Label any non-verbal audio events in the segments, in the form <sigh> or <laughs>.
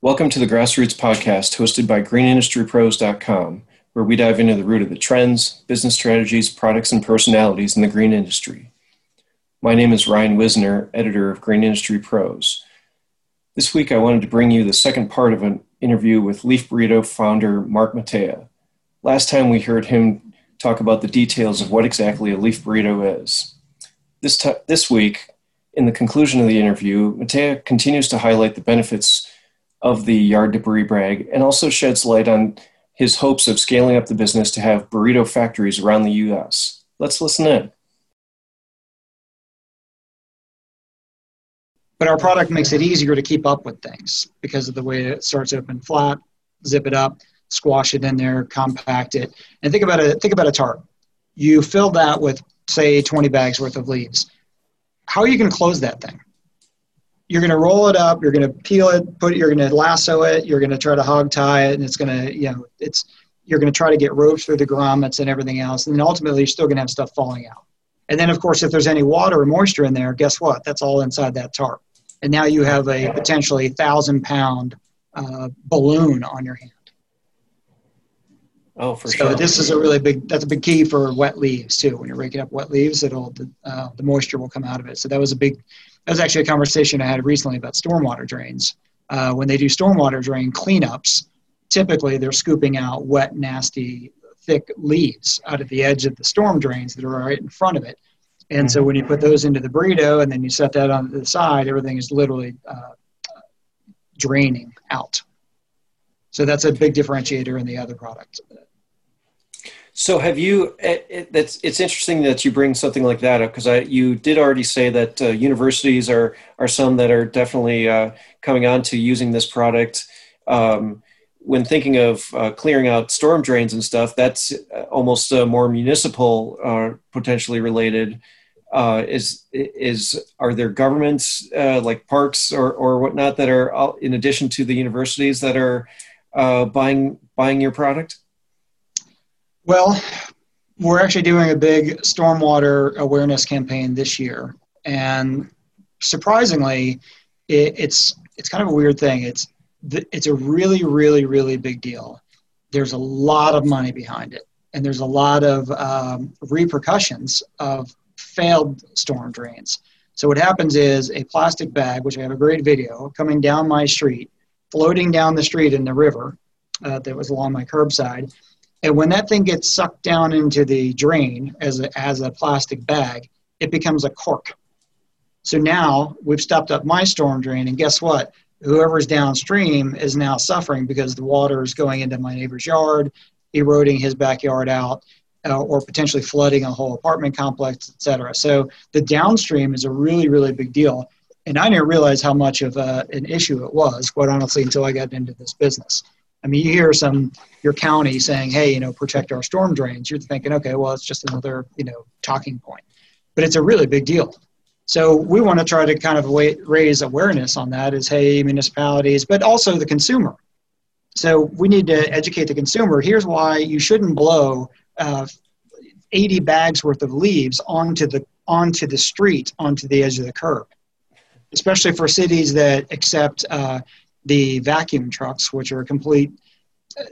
Welcome to the Grassroots Podcast, hosted by GreenIndustryPros.com, where we dive into the root of the trends, business strategies, products, and personalities in the green industry. My name is Ryan Wisner, editor of Green Industry Pros. This week, I wanted to bring you the second part of an interview with Leaf Burrito founder Marc Mataya. Last time, we heard him talk about the details of what exactly a leaf burrito is. This, t- this week, in the conclusion of the interview, Mataya continues to highlight the benefits of the yard debris bag and also sheds light on his hopes of scaling up the business to have burrito factories around the US. Let's listen in. But our product makes it easier to keep up with things because of the way it starts open flat, zip it up, squash it in there, compact it. And think about it, think about a tarp. You fill that with say 20 bags worth of leaves. How are you going to close that thing? You're going to roll it up you're going to peel it put it, you're going to lasso it you're going to try to hog tie it and it's going to you know it's you're going to try to get ropes through the grommets and everything else and then ultimately you're still going to have stuff falling out and then of course if there's any water or moisture in there guess what that's all inside that tarp and now you have a potentially thousand pound uh, balloon on your hand Oh, for so sure. this is a really big. That's a big key for wet leaves too. When you're raking up wet leaves, it'll the, uh, the moisture will come out of it. So that was a big that was actually a conversation I had recently about stormwater drains. Uh, when they do stormwater drain cleanups, typically they're scooping out wet, nasty, thick leaves out of the edge of the storm drains that are right in front of it. And so when you put those into the burrito and then you set that on the side, everything is literally uh, draining out. So that's a big differentiator in the other product. So have you? It, it, that's it's interesting that you bring something like that up because you did already say that uh, universities are are some that are definitely uh, coming on to using this product. Um, when thinking of uh, clearing out storm drains and stuff, that's uh, almost uh, more municipal uh, potentially related. is is are there governments like parks or or whatnot that are in addition to the universities that are buying buying your product? Well, we're actually doing a big stormwater awareness campaign this year, and surprisingly, it, it's it's kind of a weird thing. It's it's a really, really, really big deal. There's a lot of money behind it, and there's a lot of um, repercussions of failed storm drains. So what happens is a plastic bag, which I have a great video, coming down my street, floating down the street in the river uh, that was along my curbside and when that thing gets sucked down into the drain as a, as a plastic bag, it becomes a cork. So now we've stopped up my storm drain, and guess what? Whoever's downstream is now suffering because the water is going into my neighbor's yard, eroding his backyard out, uh, or potentially flooding a whole apartment complex, et cetera. So the downstream is a really, really big deal. And I didn't realize how much of uh, an issue it was, quite honestly, until I got into this business. I mean, you hear some your county saying, "Hey, you know, protect our storm drains." You're thinking, "Okay, well, it's just another you know talking point," but it's a really big deal. So we want to try to kind of raise awareness on that as, hey, municipalities, but also the consumer. So we need to educate the consumer. Here's why you shouldn't blow uh, 80 bags worth of leaves onto the onto the street, onto the edge of the curb, especially for cities that accept uh, the vacuum trucks, which are complete,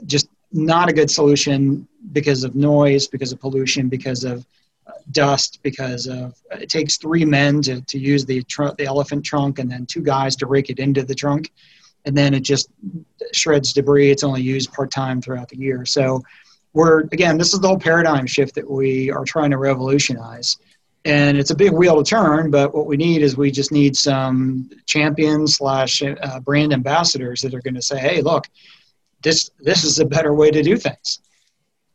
just not a good solution because of noise, because of pollution, because of uh, dust, because of it takes three men to, to use the tr- the elephant trunk and then two guys to rake it into the trunk, and then it just shreds debris. It's only used part time throughout the year. So we're again, this is the whole paradigm shift that we are trying to revolutionize and it's a big wheel to turn but what we need is we just need some champions slash uh, brand ambassadors that are going to say hey look this this is a better way to do things.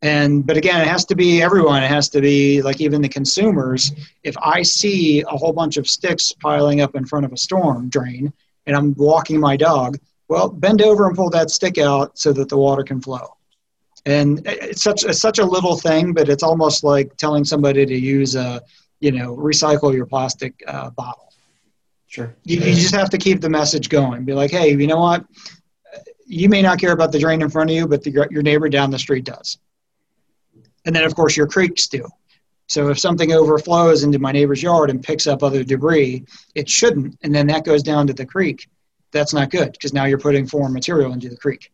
And but again it has to be everyone. It has to be like even the consumers. If i see a whole bunch of sticks piling up in front of a storm drain and i'm walking my dog well bend over and pull that stick out so that the water can flow. And it's such it's such a little thing but it's almost like telling somebody to use a you know, recycle your plastic uh, bottle. Sure. You, you just have to keep the message going. Be like, hey, you know what? You may not care about the drain in front of you, but the, your neighbor down the street does. And then, of course, your creeks do. So if something overflows into my neighbor's yard and picks up other debris, it shouldn't, and then that goes down to the creek. that's not good because now you're putting foreign material into the creek.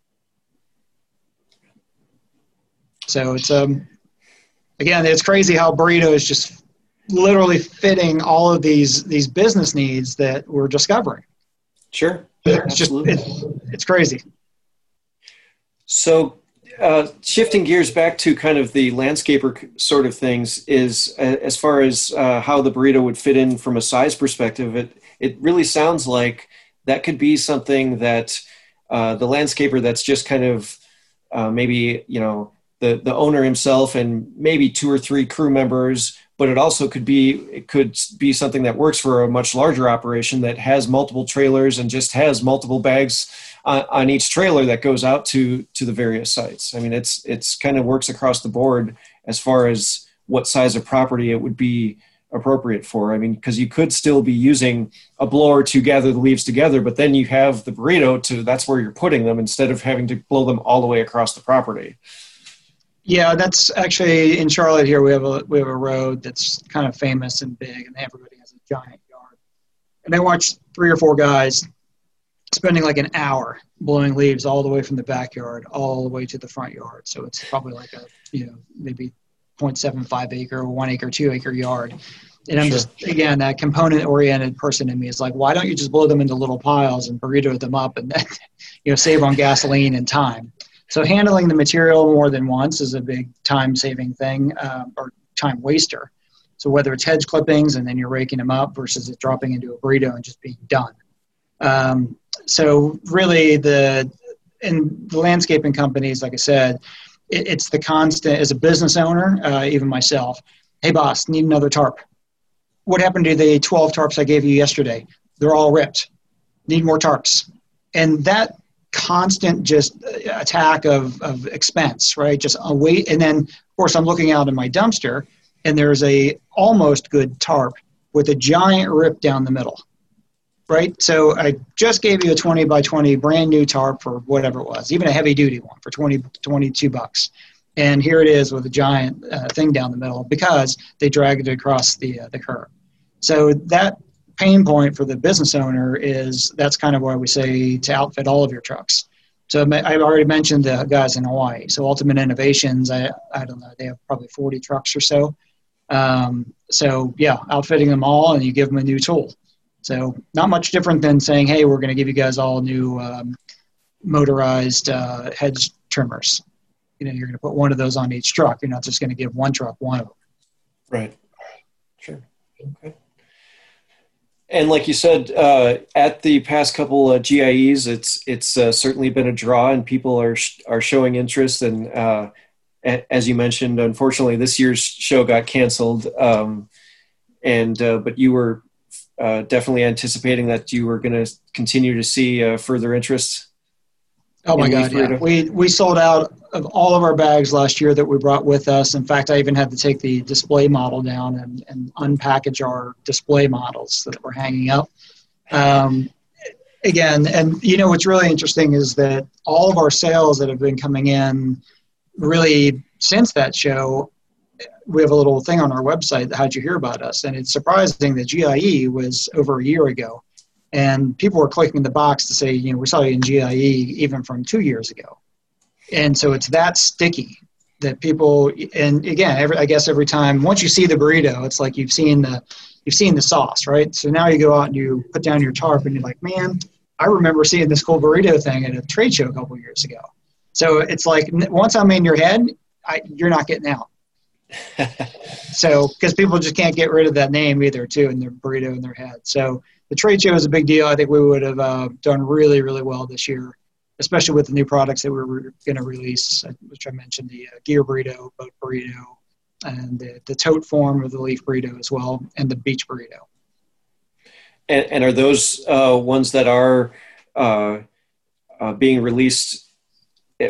So it's um, again, it's crazy how burrito is just literally fitting all of these these business needs that we're discovering. Sure, it's just it's, it's crazy. So, uh, shifting gears back to kind of the landscaper sort of things is uh, as far as uh, how the burrito would fit in from a size perspective. It it really sounds like that could be something that uh, the landscaper that's just kind of uh, maybe you know the the owner himself and maybe two or three crew members but it also could be it could be something that works for a much larger operation that has multiple trailers and just has multiple bags on, on, each trailer that goes out to to the various sites i mean it's it's kind of works across the board as far as what size of property it would be appropriate for. I mean, because you could still be using a blower to gather the leaves together, but then you have the burrito to that's where you're putting them instead of having to blow them all the way across the property. Yeah, that's actually in Charlotte here. We have a we have a road that's kind of famous and big, and everybody has a giant yard. And I watched three or four guys spending like an hour blowing leaves all the way from the backyard all the way to the front yard. So it's probably like a you know maybe 0.75 acre, one acre, two acre yard. And I'm sure. just again that component oriented person in me is like, why don't you just blow them into little piles and burrito them up and then, <laughs> you know save on gasoline and time. So handling the material more than once is a big time saving thing uh, or time waster. So whether it's hedge clippings and then you're raking them up versus it dropping into a burrito and just being done. Um, so really the in the landscaping companies, like I said, it, it's the constant as a business owner, uh, even myself. Hey, boss, need another tarp. What happened to the 12 tarps I gave you yesterday? They're all ripped. Need more tarps. And that constant just attack of, of expense, right? Just a wait. And then, of course, I'm looking out in my dumpster and there's a almost good tarp with a giant rip down the middle right? So I just gave you a 20 by 20 brand new tarp for whatever it was, even a heavy duty one for 20, 22 bucks. And here it is with a giant uh, thing down the middle because they dragged it across the, uh, the curb. So that pain point for the business owner is that's kind of why we say to outfit all of your trucks. So I've already mentioned the guys in Hawaii. So Ultimate Innovations, I, I don't know, they have probably 40 trucks or so. Um, so yeah, outfitting them all and you give them a new tool. So not much different than saying, hey, we're going to give you guys all new um, motorized uh, hedge trimmers. You know, you're going to put one of those on each truck. You're not just going to give one truck one of them. Right. Sure. Okay. And like you said, uh, at the past couple of GIEs, it's it's uh, certainly been a draw, and people are sh- are showing interest. And uh, a- as you mentioned, unfortunately, this year's show got canceled. Um, and uh, but you were uh, definitely anticipating that you were going to continue to see uh, further interest. Oh my God! Yeah. We we sold out of all of our bags last year that we brought with us. In fact, I even had to take the display model down and, and unpackage our display models that were hanging up. Um, again, and you know what's really interesting is that all of our sales that have been coming in, really since that show, we have a little thing on our website. How'd you hear about us? And it's surprising that GIE was over a year ago, and people were clicking the box to say, you know, we saw you in GIE even from two years ago, and so it's that sticky that people. And again, every, I guess every time once you see the burrito, it's like you've seen the you've seen the sauce, right? So now you go out and you put down your tarp, and you're like, man, I remember seeing this cool burrito thing at a trade show a couple years ago. So it's like once I'm in your head, I, you're not getting out <laughs> so because people just can't get rid of that name either too in their burrito in their head so the trade show is a big deal i think we would have uh, done really really well this year especially with the new products that we are going to release uh, which i mentioned the uh, gear burrito boat burrito and the, the tote form of the leaf burrito as well and the beach burrito and, and are those uh, ones that are uh, uh, being released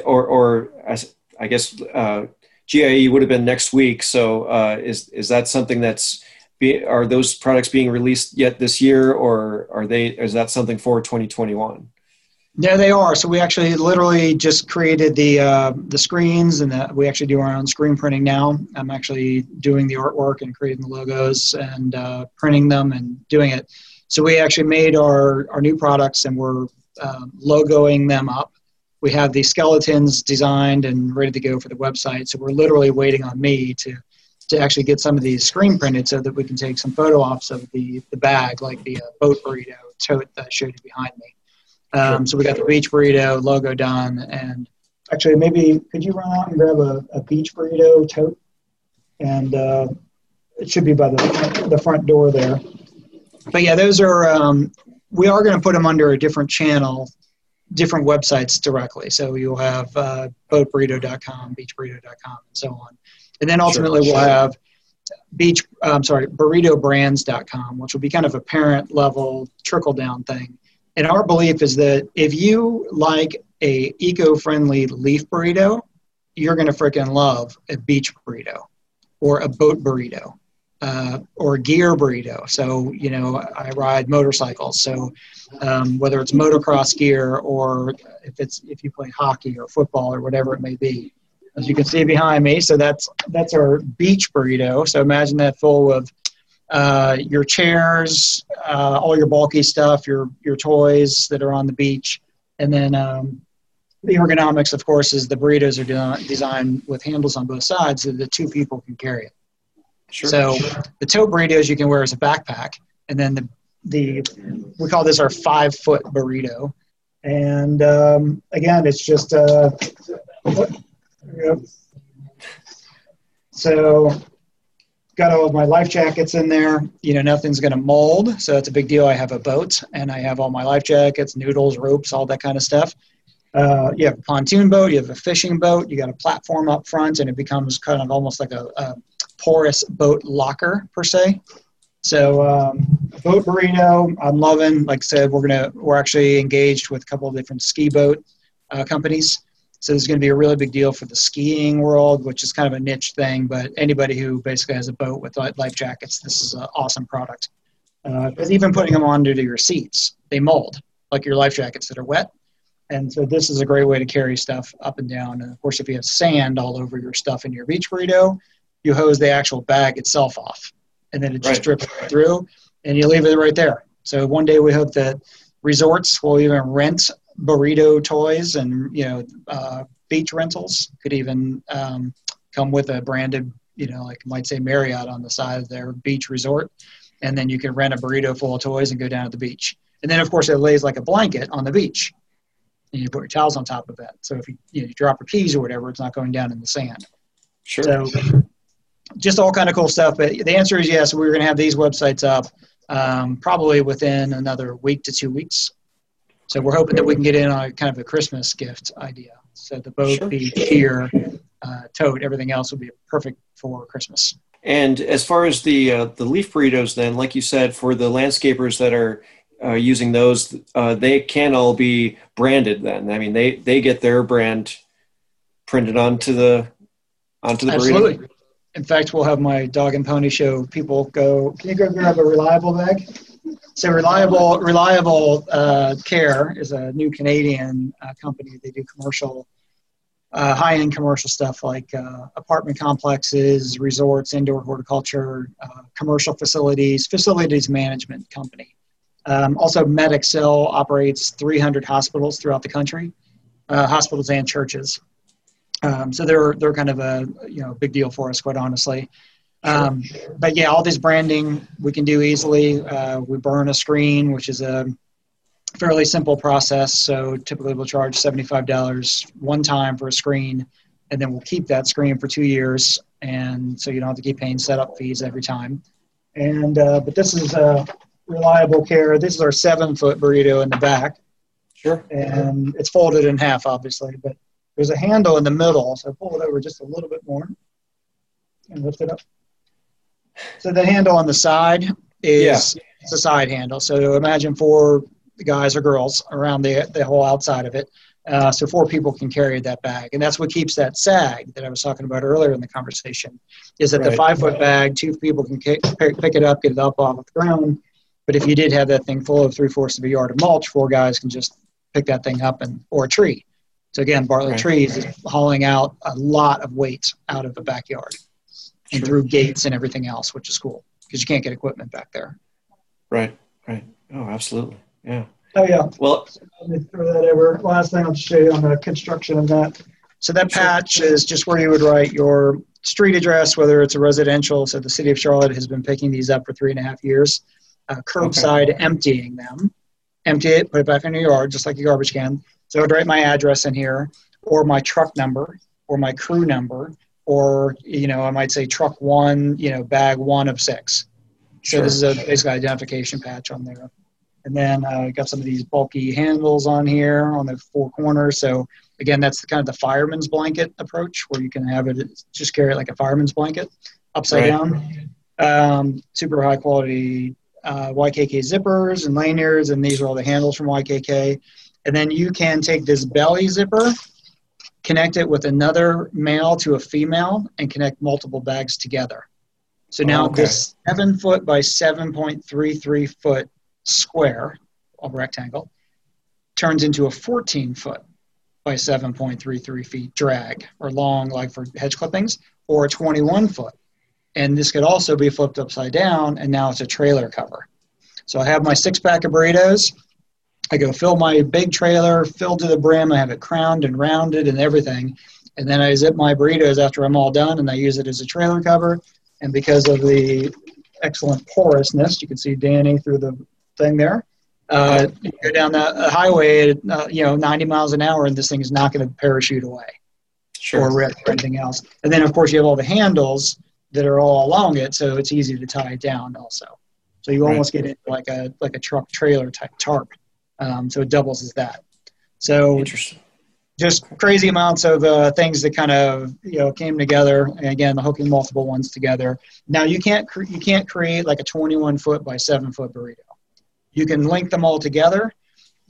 or, or as, i guess GIE would have been next week. So uh, is is that something that's be, are those products being released yet this year, or are they? Is that something for 2021? Yeah, they are. So we actually literally just created the uh, the screens, and the, we actually do our own screen printing now. I'm actually doing the artwork and creating the logos and uh, printing them and doing it. So we actually made our, our new products and we're um, logoing them up. We have the skeletons designed and ready to go for the website. So we're literally waiting on me to to actually get some of these screen printed so that we can take some photo ops of the, the bag, like the uh, boat burrito tote that I showed you behind me. Um, so we got the beach burrito logo done, and actually maybe could you run out and grab a, a beach burrito tote, and uh, it should be by the the front door there. But yeah, those are um, we are going to put them under a different channel, different websites directly. So you'll have uh, boatburrito.com, beachburrito.com, and so on. And then ultimately sure. we'll have beach, I'm sorry, burritobrands.com, which will be kind of a parent level trickle down thing. And our belief is that if you like a eco-friendly leaf burrito, you're going to freaking love a beach burrito or a boat burrito uh, or a gear burrito. So, you know, I ride motorcycles. So um, whether it's motocross gear or if it's, if you play hockey or football or whatever it may be, as you can see behind me. So that's that's our beach burrito. So imagine that full of uh, your chairs, uh, all your bulky stuff, your your toys that are on the beach, and then um, the ergonomics, of course, is the burritos are de- designed with handles on both sides so that two people can carry it. Sure. So the tote burritos you can wear as a backpack, and then the the we call this our five foot burrito, and um, again, it's just uh, Yep. So got all of my life jackets in there. You know, nothing's going to mold, so it's a big deal. I have a boat, and I have all my life jackets, noodles, ropes, all that kind of stuff. Uh, you have a pontoon boat, you have a fishing boat, you got a platform up front, and it becomes kind of almost like a, a porous boat locker per se. So, um, boat burrito, I'm loving. Like I said, we're gonna we're actually engaged with a couple of different ski boat uh, companies so this is going to be a really big deal for the skiing world, which is kind of a niche thing. But anybody who basically has a boat with life jackets, this is an awesome product. Uh, even putting them onto your seats, they mold like your life jackets that are wet. And so this is a great way to carry stuff up and down. And of course, if you have sand all over your stuff in your beach burrito, you hose the actual bag itself off, and then it just right. drips through, and you leave it right there. So one day we hope that resorts will even rent burrito toys and you know uh, beach rentals could even um, come with a branded you know like might say Marriott on the side of their beach resort, and then you can rent a burrito full of toys and go down to the beach. And then of course it lays like a blanket on the beach, and you put your towels on top of that. So if you you, know, you drop your keys or whatever, it's not going down in the sand. Sure. So just all kind of cool stuff. But the answer is yes. We're going to have these websites up um, probably within another week to two weeks. So we're hoping that we can get in on a kind of a Christmas gift idea. So the boat, sure. the gear, uh, tote, everything else would be perfect for Christmas. And as far as the uh, the leaf burritos, then, like you said, for the landscapers that are uh, using those, uh, they can all be branded. Then, I mean, they they get their brand printed onto the onto the Absolutely. burrito. In fact, we'll have my dog and pony show people go. Can you go grab a reliable bag? So reliable, reliable uh, care is a new Canadian uh, company. They do commercial, uh, high-end commercial stuff like uh, apartment complexes, resorts, indoor horticulture, uh, commercial facilities, facilities management company. Um, also, Medxcel operates 300 hospitals throughout the country, uh, hospitals and churches. Um, so they're they're kind of a you know big deal for us, quite honestly. Um, but yeah, all this branding we can do easily. Uh, we burn a screen, which is a fairly simple process. So typically we'll charge $75 one time for a screen, and then we'll keep that screen for two years. And so you don't have to keep paying setup fees every time. And uh, but this is a reliable care. This is our seven foot burrito in the back. Sure. And it's folded in half, obviously, but there's a handle in the middle. So pull it over just a little bit more and lift it up. So the handle on the side is yeah. it's a side handle. So imagine four guys or girls around the the whole outside of it. Uh, so four people can carry that bag, and that's what keeps that sag that I was talking about earlier in the conversation. Is that right. the five foot bag, two people can pick it up, get it up off the ground. But if you did have that thing full of three fourths of a yard of mulch, four guys can just pick that thing up and or a tree. So again, Bartlett right. Trees is hauling out a lot of weight out of the backyard and through gates and everything else, which is cool because you can't get equipment back there. Right, right. Oh, absolutely. Yeah. Oh yeah. Well, let me throw that over. Last thing I'll show you on the construction of that. So that patch is just where you would write your street address, whether it's a residential. So the city of Charlotte has been picking these up for three and a half years. Uh, curbside okay. emptying them, empty it, put it back in your yard, just like a garbage can. So I'd write my address in here, or my truck number, or my crew number, or you know I might say truck one, you know bag one of six. So sure. this is a basic identification patch on there. And then uh, got some of these bulky handles on here on the four corners. So again, that's the, kind of the fireman's blanket approach where you can have it just carry it like a fireman's blanket upside right. down. Um, super high quality uh, YKK zippers and lanyards, and these are all the handles from YKK. And then you can take this belly zipper, connect it with another male to a female, and connect multiple bags together. So now oh, okay. this seven foot by 7.33 foot square, a rectangle, turns into a 14 foot by 7.33 feet drag or long, like for hedge clippings, or a 21 foot. And this could also be flipped upside down, and now it's a trailer cover. So I have my six pack of burritos. I go fill my big trailer, fill to the brim. I have it crowned and rounded and everything. And then I zip my burritos after I'm all done, and I use it as a trailer cover. And because of the excellent porousness, you can see Danny through the thing there. Uh, you go down the highway at uh, you know 90 miles an hour, and this thing is not going to parachute away sure. or rip or anything else. And then of course you have all the handles that are all along it, so it's easy to tie it down also. So you almost right. get it like a like a truck trailer type tarp. Um, so it doubles as that. So just crazy amounts of uh, things that kind of you know came together. And again, the hooking multiple ones together. Now you can't cre- you can't create like a 21 foot by seven foot burrito you can link them all together,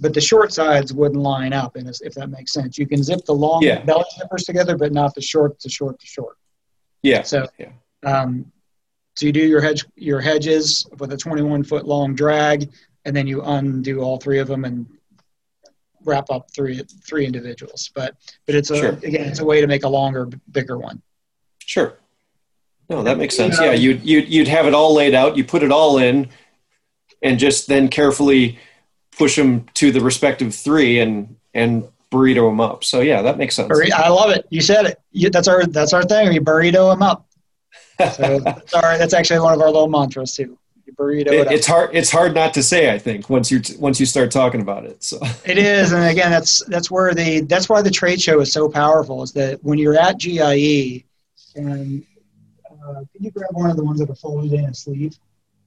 but the short sides wouldn't line up, and if that makes sense. You can zip the long yeah. belly zippers together, but not the short to short to short. Yeah. So, yeah. Um, so you do your hedge your hedges with a 21 foot long drag, and then you undo all three of them and wrap up three three individuals. But but it's a sure. again it's a way to make a longer, bigger one. Sure. No, that makes sense. Yeah, you'd, you'd, you'd have it all laid out. You put it all in, and just then carefully push them to the respective three and and burrito them up. So yeah, that makes sense. I love it. You said it. You, that's our that's our thing. We burrito them up. <laughs> So that's, our, that's actually one of our little mantras too. Burrito it, it it's hard. It's hard not to say. I think once you once you start talking about it. So <laughs> it is, and again, that's that's where the that's why the trade show is so powerful. Is that when you're at GIE, and uh, can you grab one of the ones that are folded in a sleeve?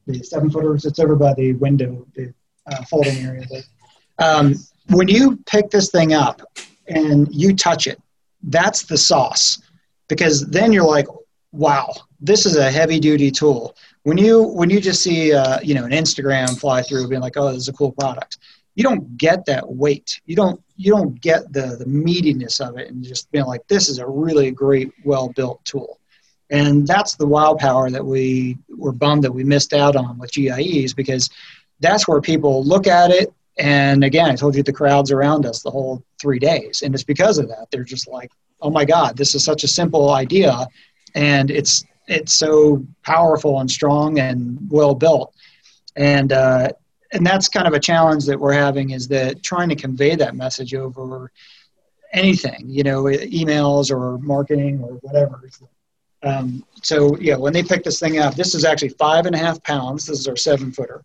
the seven footers. It's over by the window, the uh, folding area. But um, when you pick this thing up and you touch it, that's the sauce, because then you're like, wow, this is a heavy duty tool. When you when you just see uh, you know an Instagram fly through being like, oh, this is a cool product, you don't get that weight. You don't you don't get the the meatiness of it, and just being like, this is a really great, well built tool. And that's the wow power that we were bummed that we missed out on with GIEs because that's where people look at it. And again, I told you the crowds around us the whole three days. And it's because of that. They're just like, oh my God, this is such a simple idea. And it's, it's so powerful and strong and well built. And, uh, and that's kind of a challenge that we're having is that trying to convey that message over anything, you know, emails or marketing or whatever. Um, so yeah, when they picked this thing up, this is actually five and a half pounds. This is our seven footer,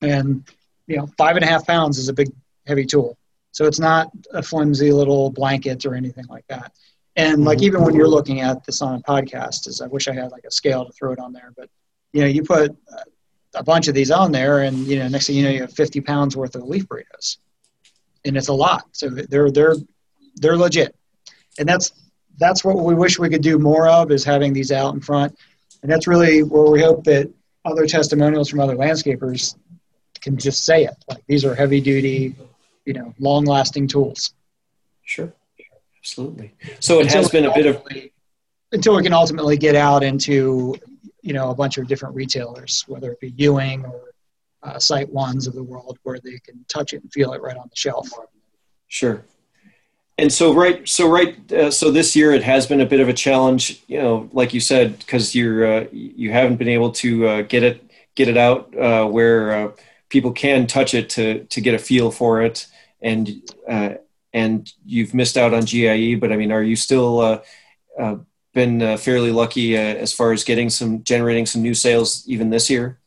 and you know, five and a half pounds is a big, heavy tool. So it's not a flimsy little blanket or anything like that. And like mm-hmm. even when you're looking at this on a podcast, is I wish I had like a scale to throw it on there, but you know, you put a bunch of these on there, and you know, next thing you know, you have 50 pounds worth of leaf burritos, and it's a lot. So they're they're they're legit, and that's that's what we wish we could do more of is having these out in front. And that's really where we hope that other testimonials from other landscapers can just say it. Like these are heavy duty, you know, long lasting tools. Sure. Absolutely. So it until has been a bit of until we can ultimately get out into, you know, a bunch of different retailers, whether it be Ewing or uh, SiteOnes of the world, where they can touch it and feel it right on the shelf. Sure and so right so right uh, so this year it has been a bit of a challenge you know like you said because you're uh, you haven't been able to uh, get it get it out uh, where uh, people can touch it to to get a feel for it, and uh, and you've missed out on GIE. But I mean, are you still uh, uh, been uh, fairly lucky uh, as far as getting some generating some new sales even this year?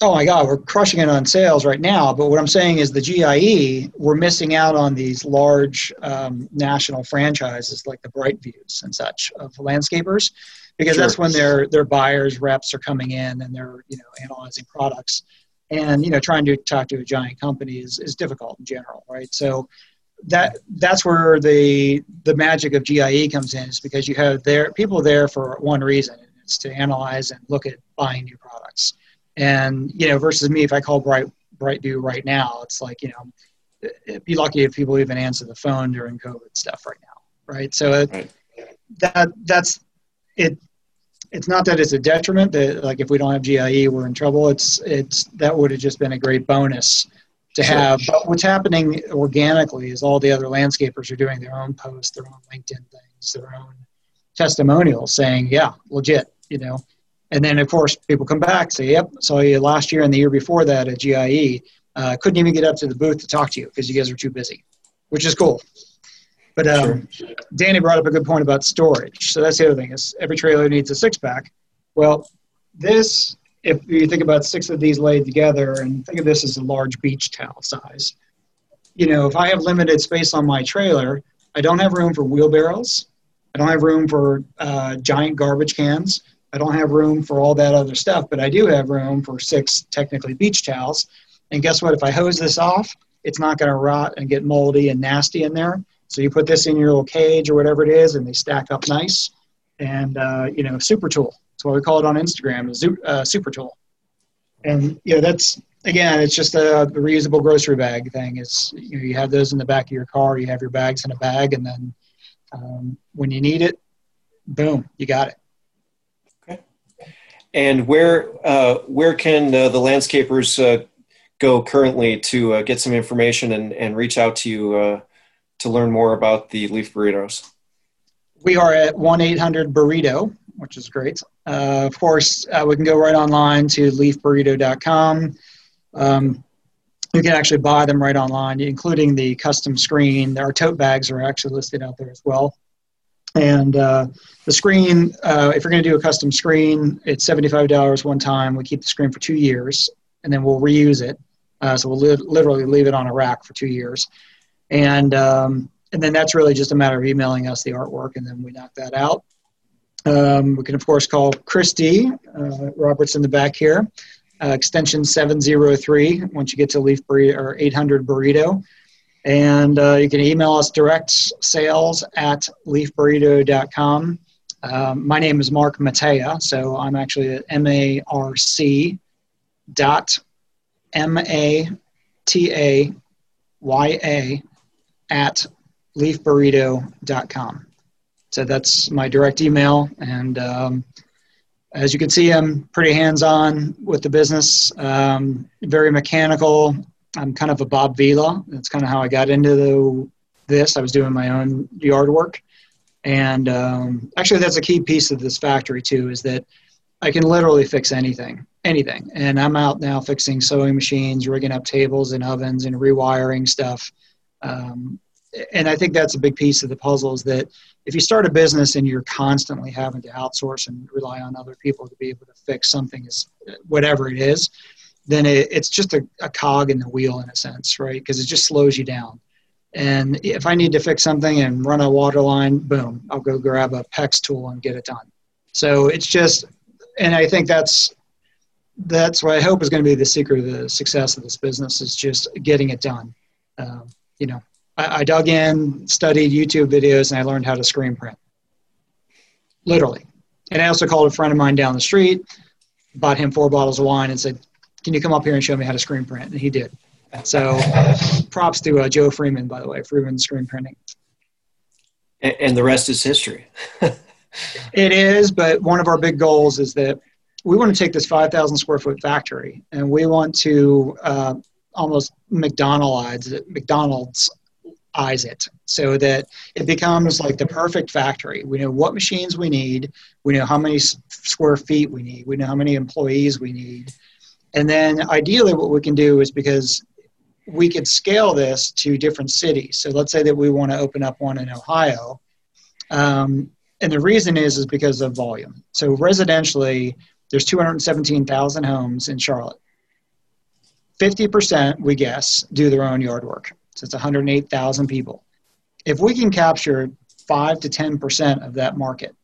Oh my God, we're crushing it on sales right now. But what I'm saying is the GIE, we're missing out on these large um, national franchises like the BrightViews and such of landscapers, because sure. that's when their their buyers reps are coming in and they're you know analyzing products, and you know trying to talk to a giant company is, is difficult in general, right? So that that's where the the magic of GIE comes in is because you have there people there for one reason it's to analyze and look at buying new products. And you know versus me if I call Bright Brightview right now it's like you know it'd be lucky if people even answer the phone during COVID stuff right now right? So it, right. that that's it it's not that it's a detriment that like if we don't have GIE we're in trouble. It's it's that would have just been a great bonus to have. But what's happening organically is all the other landscapers are doing their own posts, their own LinkedIn things, their own testimonials saying, yeah, legit, you know. And then, of course, people come back, say, yep, saw you last year and the year before that at GIE. Uh, couldn't even get up to the booth to talk to you because you guys were too busy, which is cool. But um, sure. Danny brought up a good point about storage. So that's the other thing is every trailer needs a six pack. Well, this if you think about six of these laid together and think of this as a large beach towel size, you know, if I have limited space on my trailer, I don't have room for wheelbarrows. I don't have room for uh, giant garbage cans. I don't have room for all that other stuff, but I do have room for six technically beach towels. And guess what? If I hose this off, it's not going to rot and get moldy and nasty in there. So you put this in your little cage or whatever it is, and they stack up nice. And uh, you know, super tool. That's what we call it on Instagram, a uh, super tool. And you know, that's again, it's just a, reusable grocery bag thing. It's you know, you have those in the back of your car. You have your bags in a bag, and then um, when you need it, boom, you got it. Okay. And where uh, where can uh, the landscapers uh, go currently to uh, get some information and, and reach out to you uh, to learn more about the leaf burritos? We are at one eight hundred burrito which is great. Uh, of course, uh, we can go right online to leafburrito.com. Um, you can actually buy them right online, including the custom screen. Our tote bags are actually listed out there as well. And uh, the screen, uh, if you're going to do a custom screen, it's $75 one time. We keep the screen for two years, and then we'll reuse it. Uh, so we'll li- literally leave it on a rack for two years. And, um, and then that's really just a matter of emailing us the artwork, and then we knock that out. Um, we can, of course, call Christy, uh, Roberts in the back here, uh, extension 703 once you get to Leaf Burrito or 800 Burrito. And uh, you can email us direct sales at leafburrito.com. Um, my name is Marc Mataya, so I'm actually at M A R C dot M A T A Y A at leafburrito.com. So that's my direct email. And um, as you can see, I'm pretty hands on with the business, um, very mechanical. I'm kind of a Bob Vila. That's kind of how I got into the, this. I was doing my own yard work. And um, actually, that's a key piece of this factory, too, is that I can literally fix anything, anything. And I'm out now fixing sewing machines, rigging up tables and ovens, and rewiring stuff. Um, and I think that's a big piece of the puzzle is that if you start a business and you're constantly having to outsource and rely on other people to be able to fix something is whatever it is, then it, it's just a, a cog in the wheel in a sense, right? Because it just slows you down. And if I need to fix something and run a water line, boom, I'll go grab a PEX tool and get it done. So it's just, and I think that's that's what I hope is going to be the secret of the success of this business is just getting it done. Um, you know, I, I dug in, studied YouTube videos, and I learned how to screen print. Literally. And I also called a friend of mine down the street, bought him four bottles of wine, and said, Can you come up here and show me how to screen print? And he did. So props to uh, Joe Freeman, by the way, Freeman Screen Printing. And, and the rest is history. <laughs> it is, but one of our big goals is that we want to take this 5,000 square foot factory and we want to uh, almost McDonald's, McDonald's eyes it so that it becomes like the perfect factory. We know what machines we need, we know how many square feet we need, we know how many employees we need, And then ideally, what we can do is because we could scale this to different cities. So let's say that we want to open up one in Ohio. Um, and the reason is is because of volume. So residentially, there's 217,000 homes in Charlotte. 50%, we guess, do their own yard work. So it's 108,000 people. If we can capture 5 to 10% of that market,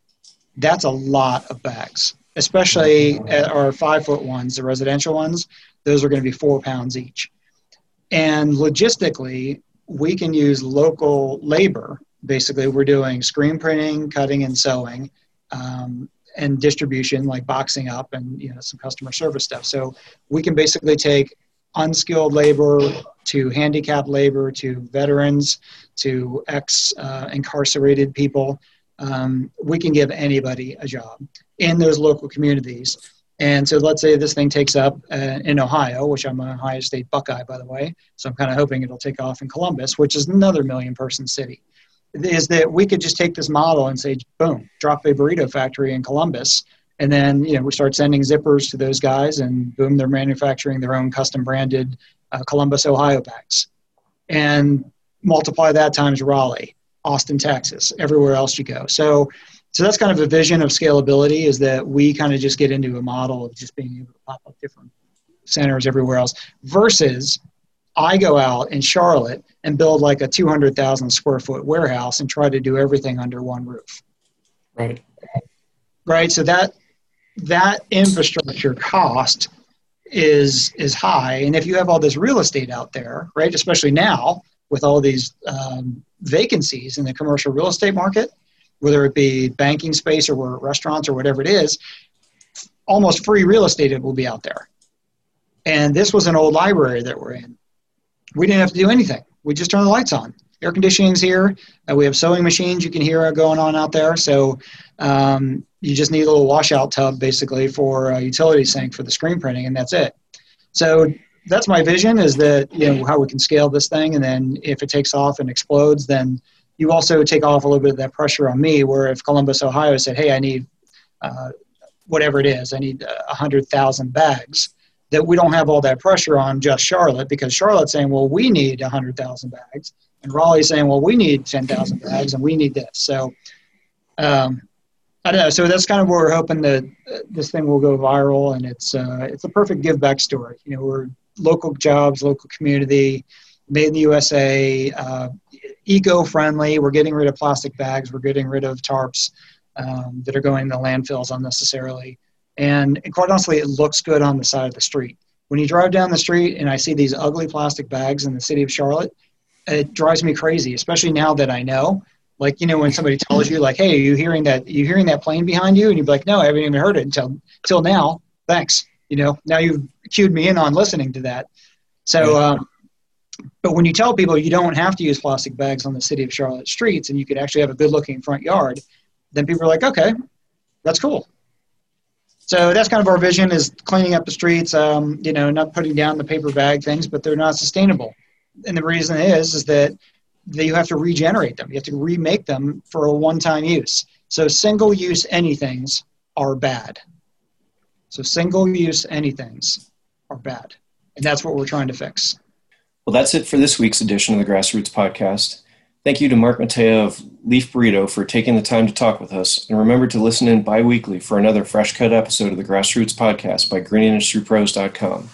that's a lot of bags, especially our five foot ones, the residential ones. Those are going to be four pounds each. And logistically, we can use local labor. Basically, we're doing screen printing, cutting, and sewing. Um, and distribution like boxing up and you know some customer service stuff so we can basically take unskilled labor to handicapped labor to veterans to ex uh, incarcerated people um, we can give anybody a job in those local communities and so let's say this thing takes up uh, in ohio which i'm an ohio state buckeye by the way so i'm kind of hoping it'll take off in columbus which is another million person city is that we could just take this model and say, boom, drop a burrito factory in Columbus. And then, you know, we start sending zippers to those guys and boom, they're manufacturing their own custom branded uh, Columbus, Ohio bags. And multiply that times Raleigh, Austin, Texas, everywhere else you go. So, so that's kind of a vision of scalability is that we kind of just get into a model of just being able to pop up different centers everywhere else versus I go out in Charlotte and build like a 200,000 square foot warehouse and try to do everything under one roof. Right. Right. So that that infrastructure cost is is high, and if you have all this real estate out there, right, especially now with all these um, vacancies in the commercial real estate market, whether it be banking space or restaurants or whatever it is, almost free real estate it will be out there. And this was an old library that we're in we didn't have to do anything. We just turned the lights on. Air conditioning's here. Uh, we have sewing machines you can hear going on out there. So um, you just need a little washout tub basically for a utility sink for the screen printing, and that's it. So that's my vision is that you know how we can scale this thing, and then if it takes off and explodes, then you also take off a little bit of that pressure on me. Where if Columbus, Ohio, said, "Hey, I need uh, whatever it is, I need a hundred thousand bags," that we don't have all that pressure on just Charlotte because Charlotte's saying, well, we need 100,000 bags. And Raleigh's saying, well, we need 10,000 bags and we need this. So um, I don't know. So that's kind of where we're hoping that uh, this thing will go viral. And it's, uh, it's a perfect give back story. You know, we're local jobs, local community, made in the USA, uh, eco friendly. We're getting rid of plastic bags. We're getting rid of tarps um, that are going in the landfills unnecessarily. And, quite honestly, it looks good on the side of the street. When you drive down the street and I see these ugly plastic bags in the city of Charlotte, it drives me crazy, especially now that I know. Like, you know, when somebody tells you, like, hey, are you hearing that you hearing that plane behind you? And you'd be like, no, I haven't even heard it until until now. Thanks. You know, now you've cued me in on listening to that. So um, but when you tell people you don't have to use plastic bags on the city of Charlotte streets and you could actually have a good looking front yard, then people are like, okay, that's cool. So that's kind of our vision is cleaning up the streets. Um, you know, not putting down the paper bag things, but they're not sustainable. And the reason is is that that you have to regenerate them. You have to remake them for a one-time use. So single-use anythings are bad. So single-use anythings are bad, and that's what we're trying to fix. Well, that's it for this week's edition of the Grassroots Podcast. Thank you to Mark Mateo of Leaf Burrito for taking the time to talk with us. And remember to listen in bi weekly for another fresh cut episode of the Grassroots Podcast by greenindustrypros.com.